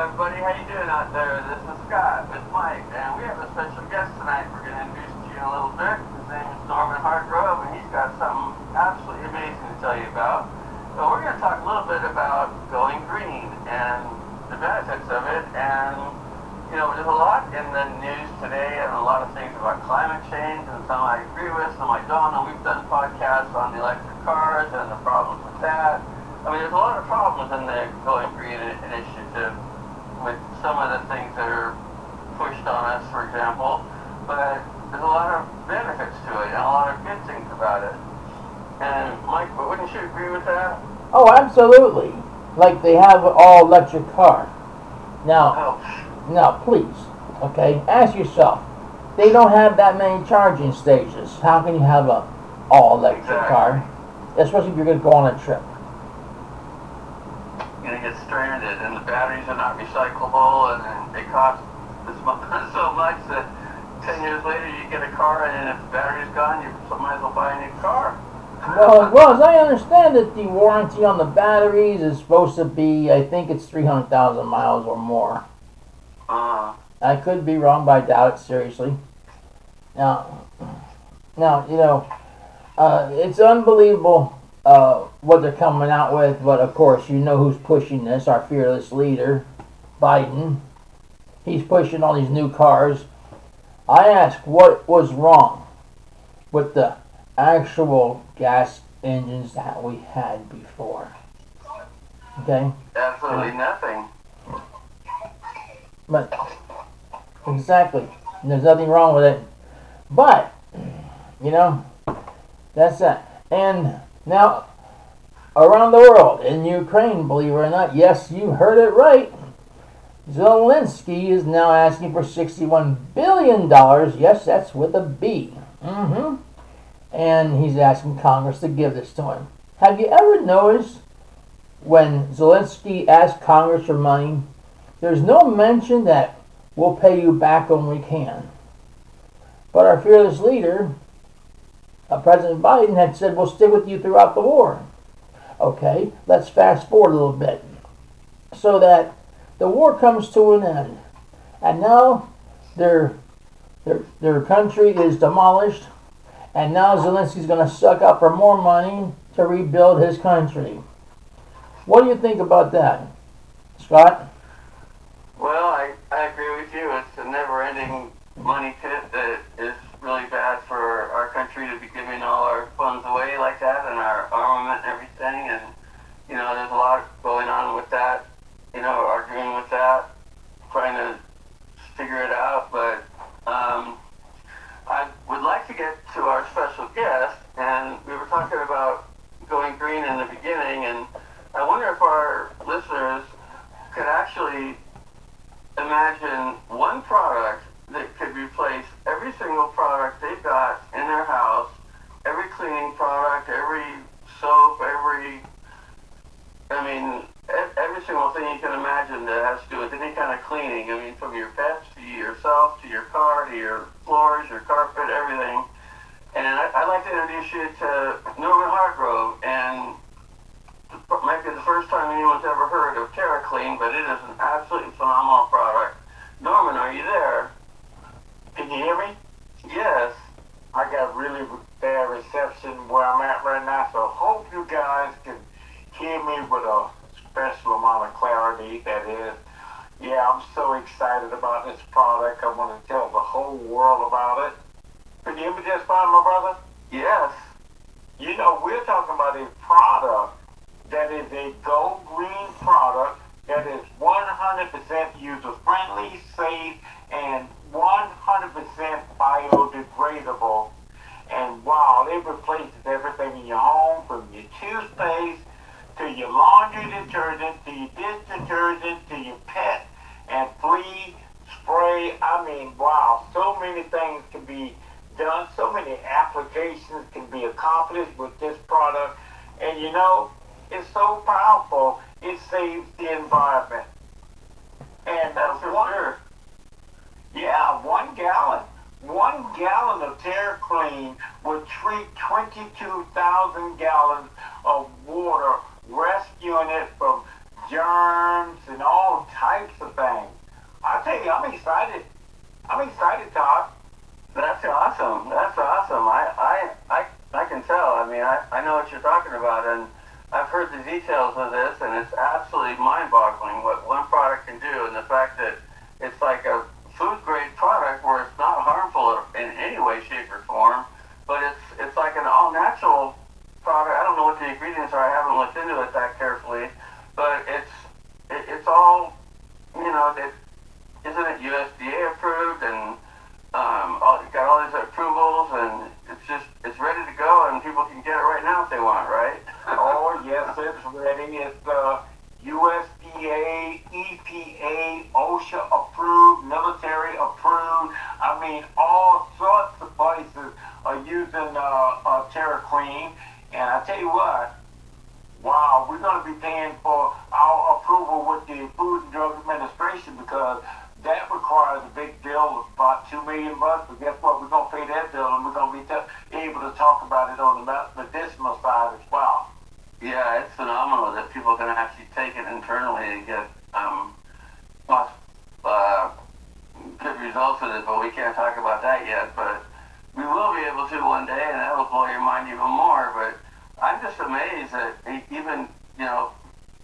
everybody. How you doing out there? This is Scott with Mike, and we have a special guest tonight. We're going to introduce to you in a little bit. His name is Norman Hargrove, and he's got something absolutely amazing to tell you about. So we're going to talk a little bit about going green and the benefits of it. And, you know, there's a lot in the news today and a lot of things about climate change, and some I agree with, some I don't. And we've done podcasts on the electric cars and the problems with that. I mean, there's a lot of problems in the Going Green initiative with some of the things that are pushed on us, for example, but there's a lot of benefits to it and a lot of good things about it. And Mike, wouldn't you agree with that? Oh, absolutely. Like they have all electric car. Now, Oh, now, please, okay, ask yourself. They don't have that many charging stations. How can you have a all electric Exactly. car? Especially if you're going to go on a trip. You're gonna get stranded, and the batteries are not recyclable, and then they cost this much, so much that ten years later you get a car, and if the battery's gone, you might as well buy a new car. Well, well, as I understand it, the warranty on the batteries is supposed to be, I think it's 300,000 miles or more. Uh, I could be wrong, but I doubt it seriously. Now, now you know, uh, it's unbelievable uh, what they're coming out with. But of course, you know who's pushing this? Our fearless leader, Biden. He's pushing all these new cars. I ask, what was wrong with the actual gas engines that we had before? Okay. absolutely nothing. But exactly, and there's nothing wrong with it. But you know, that's that. And now around the world, in Ukraine, believe it or not, yes, you heard it right. Zelensky is now asking for $61 billion. Yes, that's with a B. Mm-hmm. And he's asking Congress to give this to him. Have you ever noticed when Zelensky asks Congress for money, there's no mention that we'll pay you back when we can. But our fearless leader, uh, President Biden, had said we'll stick with you throughout the war. Okay, let's fast forward a little bit. So that the war comes to an end. And now their, their, their country is demolished. And now Zelensky's going to suck up for more money to rebuild his country. What do you think about that, Scott? Well, I, I agree with you. It's a never-ending money pit that is really bad for our country to be giving all our funds away like that and our armament and everything. And, you know, there's a lot going on with that, you know, arguing with that, trying to figure it out. But um, I would like to get to our special guest. And we were talking about going green in the beginning. And I wonder if our listeners could actually imagine one product that could replace every single product they've got in their house, every cleaning product, every soap, every, I mean, every single thing you can imagine that has to do with any kind of cleaning. I mean, from your pets to yourself, to your car, to your floors, your carpet, everything. And I'd like to introduce you to Norman Hargrove, and it might be the first time anyone's ever heard of TerraKleen, but it is an absolutely phenomenal product. Norman, are you there? Can you hear me? Yes. I got really bad reception where I'm at right now, so hope you guys can hear me with a special amount of clarity. That is, yeah, I'm so excited about this product. I want to tell the whole world about it. Can you hear me just fine, my brother? Yes. You know, we're talking about a product that is a Go Green product that is 100% user friendly, safe, and 100% biodegradable. And wow, it replaces everything in your home from your toothpaste to your laundry detergent to your dish detergent to your pet and flea spray. I mean, wow, so many things can be done, so many applications can be accomplished with this product. And you know, it's so powerful, it saves the environment. And That's uh, for one, sure. yeah, one gallon. One gallon of TerraClean would treat 22,000 gallons of water, rescuing it from germs and all types of things. I tell you, I'm excited. I'm excited, Todd. That's awesome. That's awesome. I, I, I, I can tell. I mean, I, I know what you're talking about, and I've heard the details of this, and it's absolutely mind-boggling what one product can do, and the fact that it's like a food-grade product where it's not harmful in any way, shape, or form, but it's it's like an all-natural product. I don't know what the ingredients are. I haven't looked into it that carefully, but it's it, it's all you know. It, isn't it USDA approved and um, all, got all these approvals and it's just it's ready to go and people can get it right now if they want, right? Yes, it's ready. It's uh, USDA, EPA, OSHA approved, military approved. I mean, all sorts of places are using uh, uh, TerraKleen. And I tell you what, wow, we're going to be paying for our approval with the Food and Drug Administration because that requires a big bill of about two million bucks. But guess what? We're going to pay that bill, and we're going to be t- able to talk about it on the medicinal side as well. Yeah, it's phenomenal that people can actually take it internally and get um, uh, good results with it. But we can't talk about that yet. But we will be able to one day, and that'll blow your mind even more. But I'm just amazed that even you know,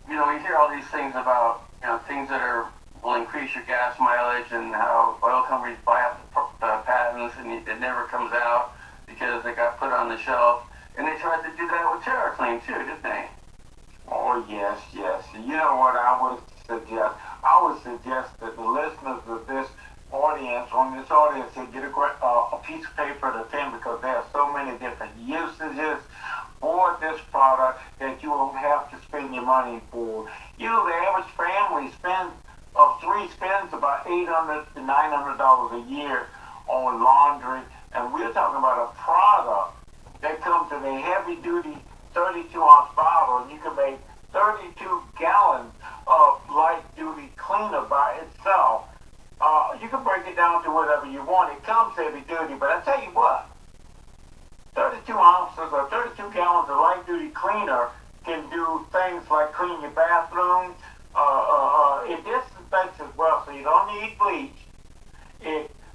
you know, we hear all these things about you know things that are will increase your gas mileage and how oil companies buy up the uh, patents and it never comes out because they got put on the shelf. And they tried to do that with TerraKleen too, didn't they? Oh yes, yes. You know what I would suggest? I would suggest that the listeners of this audience, on this audience, they get a, uh, a piece of paper to pen because there are so many different usages for this product that you won't have to spend your money for. You know, the average family spends of three spends about eight hundred to nine hundred dollars a year on laundry, and we're talking about a product that comes in a heavy duty 32 ounce bottle, and you can make 32 gallons of light duty cleaner by itself. Uh, you can break it down to whatever you want. It comes heavy duty, but I tell you what, 32 ounces or 32 gallons of light duty cleaner can do things like clean your bathroom. Uh, uh, uh it disinfects as well, so you don't need bleach.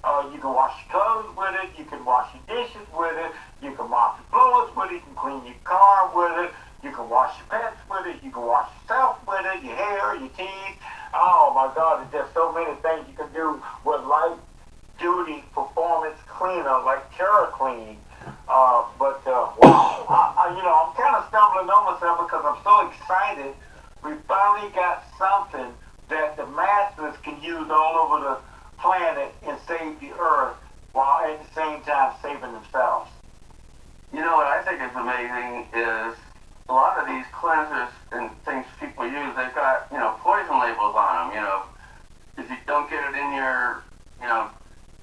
Uh, you can wash your clothes with it. You can wash your dishes with it. You can mop your floors with it. You can clean your car with it. You can wash your pets with it. You can wash yourself with it. Your hair, your teeth. Oh my God! There's just so many things you can do with light duty performance cleaner like TerraKleen. Uh, but uh, wow, I, I, you know, I'm kind of stumbling on myself because I'm so excited. We finally got something that the masses can use all over the planet and save the earth while at the same time saving themselves. You know what I think is amazing is a lot of these cleansers and things people use, they've got, you know, poison labels on them, you know. If you don't get it in your, you know,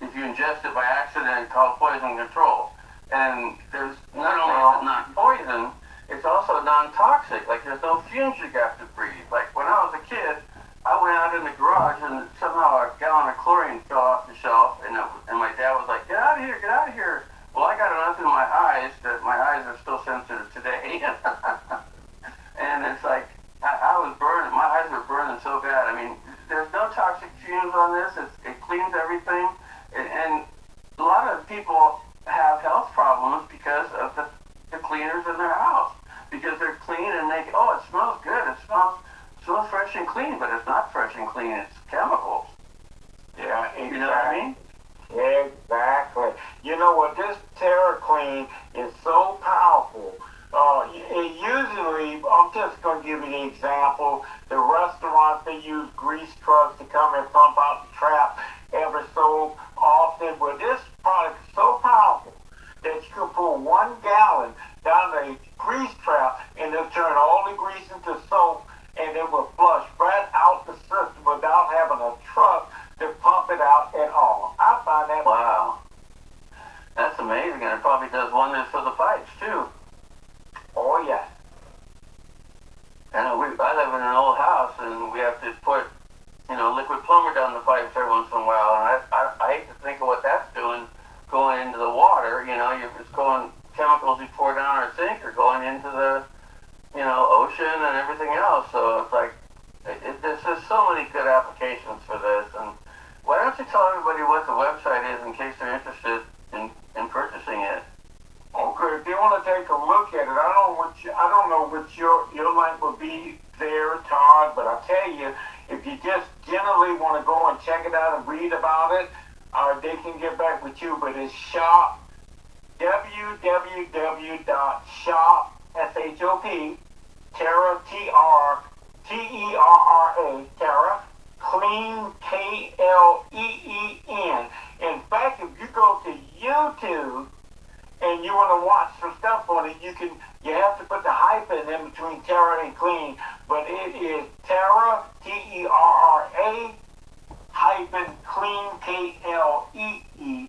if you ingest it by accident, called poison control. And there's not only is it not poison, it's also non-toxic. Like there's no fumes you have to breathe. Like when I was a kid, I went out in the garage and somehow a gallon of chlorine fell off the shelf, and, it, and my dad was like, "Get out of here! Get out of here!" Well, I got enough in my eyes that my eyes are still sensitive today, and it's like I, I was burning. My eyes were burning so bad. I mean, there's no toxic fumes on this. It's, it cleans everything, and, and a lot of people have health problems because of the, the cleaners in their house because they're oh it smells good. It smells smells fresh and clean, but it's not fresh and clean. It's chemicals. Yeah, exactly. You know what I mean? Exactly. You know what? This TerraKleen is so powerful. Uh, it usually, I'm just going to give you an example. The restaurants, they use grease trucks to come and pump out the trap every so often. But this product is so powerful that you can pour one gallon down a grease trap and it'll turn all the grease into soap and it will flush right out the system without having a truck to pump it out at all. I find that wow. That's amazing, and it probably does wonders for the pipes too. Oh yeah. And we, I live in an old house, and we have to put, you know, Liquid-Plumr down the pipes every once in a while, and I, I, I hate to think of what that's doing, going into the water. You know, you're just going chemicals you pour down our sink are going into the you know, ocean and everything else. So it's like, there's just so many good applications for this. And why don't you tell everybody what the website is in case they're interested in, in purchasing it? Okay, if they want to take a look at it, I don't know what you, I don't know what your your link will be there, Todd. But I tell you, if you just generally want to go and check it out and read about it, uh, they can get back with you. But it's shop www.shop s h o p Terra T R T E R R A Terra Kleen K L E E N. In fact, if you go to YouTube and you want to watch some stuff on it, you can. You have to put the hyphen in between Terra and Kleen, but it is Terra T E R R A hyphen Kleen K L E E N,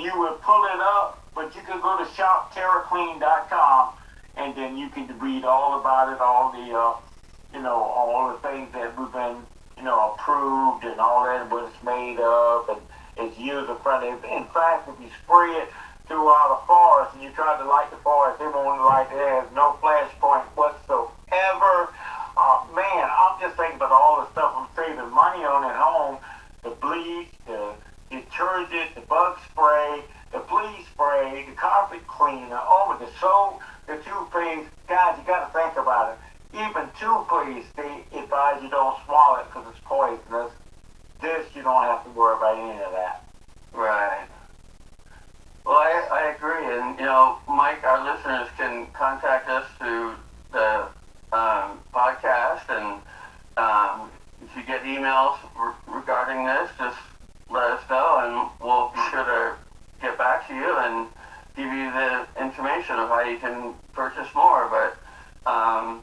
you will pull it up. But you can go to shopterrakleen.com, and then you can read all about it, all the, uh, you know, all the things that we've been, you know, approved and all that, what it's made of, and it's user friendly. In fact, if you spray it throughout a forest and you try to light the forest, it won't light. It has no flash point whatsoever. Uh, man, I'm just thinking about all the stuff I'm saving money on at home. The bleach, the bug spray, the bleach spray, the carpet cleaner, oh, the soap, the toothpaste. Guys, you got to think about it. Even toothpaste, they advise you don't swallow it because it's poisonous. This, you don't have to worry about any of that. Right. Well, I, I agree, and you know, Mike, our listeners can contact us through the um, podcast, and um, if you get emails re- regarding this, just let us know, and we'll be sure to get back to you and give you the information of how you can purchase more. But um,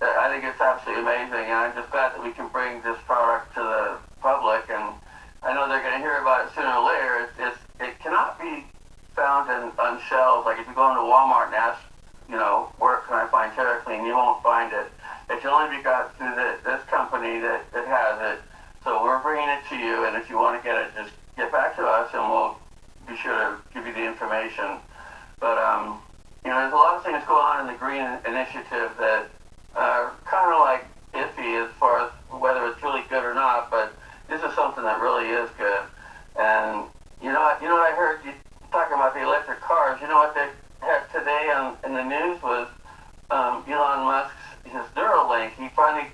I think it's absolutely amazing, and I'm just glad that we can bring this product to the public. And I know they're going to hear about it sooner or later. It's, it's, it cannot be found in, on shelves. Like if you go into Walmart and ask, you know, where can I find TerraKleen, you won't find it. It can only be got through the, this company that, that has it. So we're bringing it to you, and if you want to get it, just get back to us, and we'll be sure to give you the information. But um, you know, there's a lot of things going on in the green initiative that are kind of like iffy as far as whether it's really good or not. But this is something that really is good. And you know, you know what I heard you talking about the electric cars. You know what they had today on in the news was um, Elon Musk's his Neuralink. He finally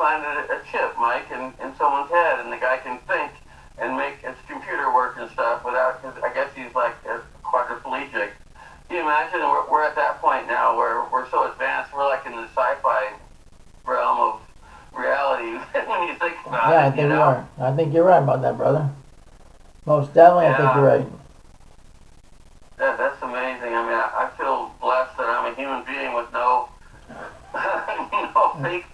in, implanted a chip, Mike, in, in someone's head, and the guy can think and make his computer work and stuff without. Cause I guess he's like a quadriplegic. Can you imagine? We're, we're at that point now where we're so advanced. We're like in the sci-fi realm of reality when you think about Yeah, I think you we know? are. I think you're right about that, brother. Most definitely, I think you're right. That, that's amazing. I mean, I, I feel blessed that I'm a human being with no, no fake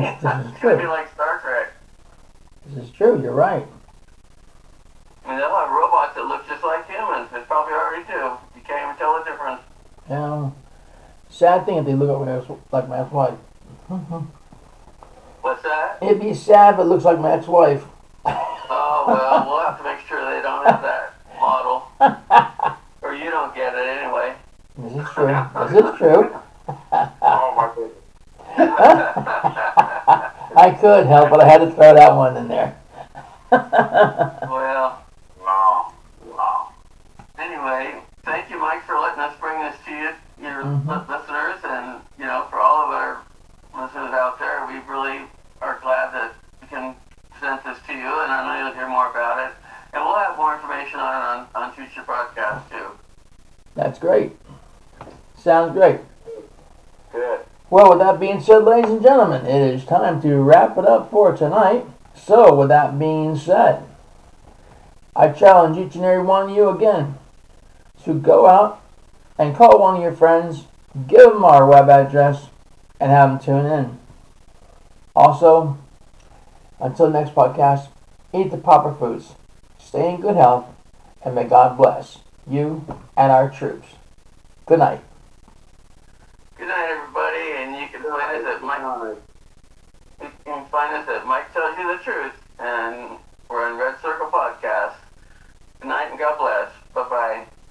this- this is it's gonna be true. like Star Trek. This is true. You're right. I mean, they'll have robots that look just like humans. They probably already do. You can't even tell the difference. Know, sad thing if they look at my like my ex-wife. What's that? It'd be sad if it looks like my ex-wife. Oh well, we'll have to make sure they don't have that model, or you don't get it anyway. This is true. This is true. Oh my goodness. I could help, but I had to throw that one in there. Well, Wow. Wow. anyway, thank you, Mike, for letting us bring this to you, your Mhm. li- listeners, and you know, for all of our listeners out there, we really are glad that we can present this to you, and I know you'll hear more about it, and we'll have more information on it on, on future broadcasts too. That's great. Sounds great. Well, with that being said, ladies and gentlemen, it is time to wrap it up for tonight. So, with that being said, I challenge each and every one of you again to go out and call one of your friends, give them our web address, and have them tune in. Also, until next podcast, eat the proper foods, stay in good health, and may God bless you and our troops. Good night. Good night, everybody, and you can find Mike. You can find us at Mike Tells You the Truth, and we're on Red Circle Podcast. Good night and God bless. Bye bye.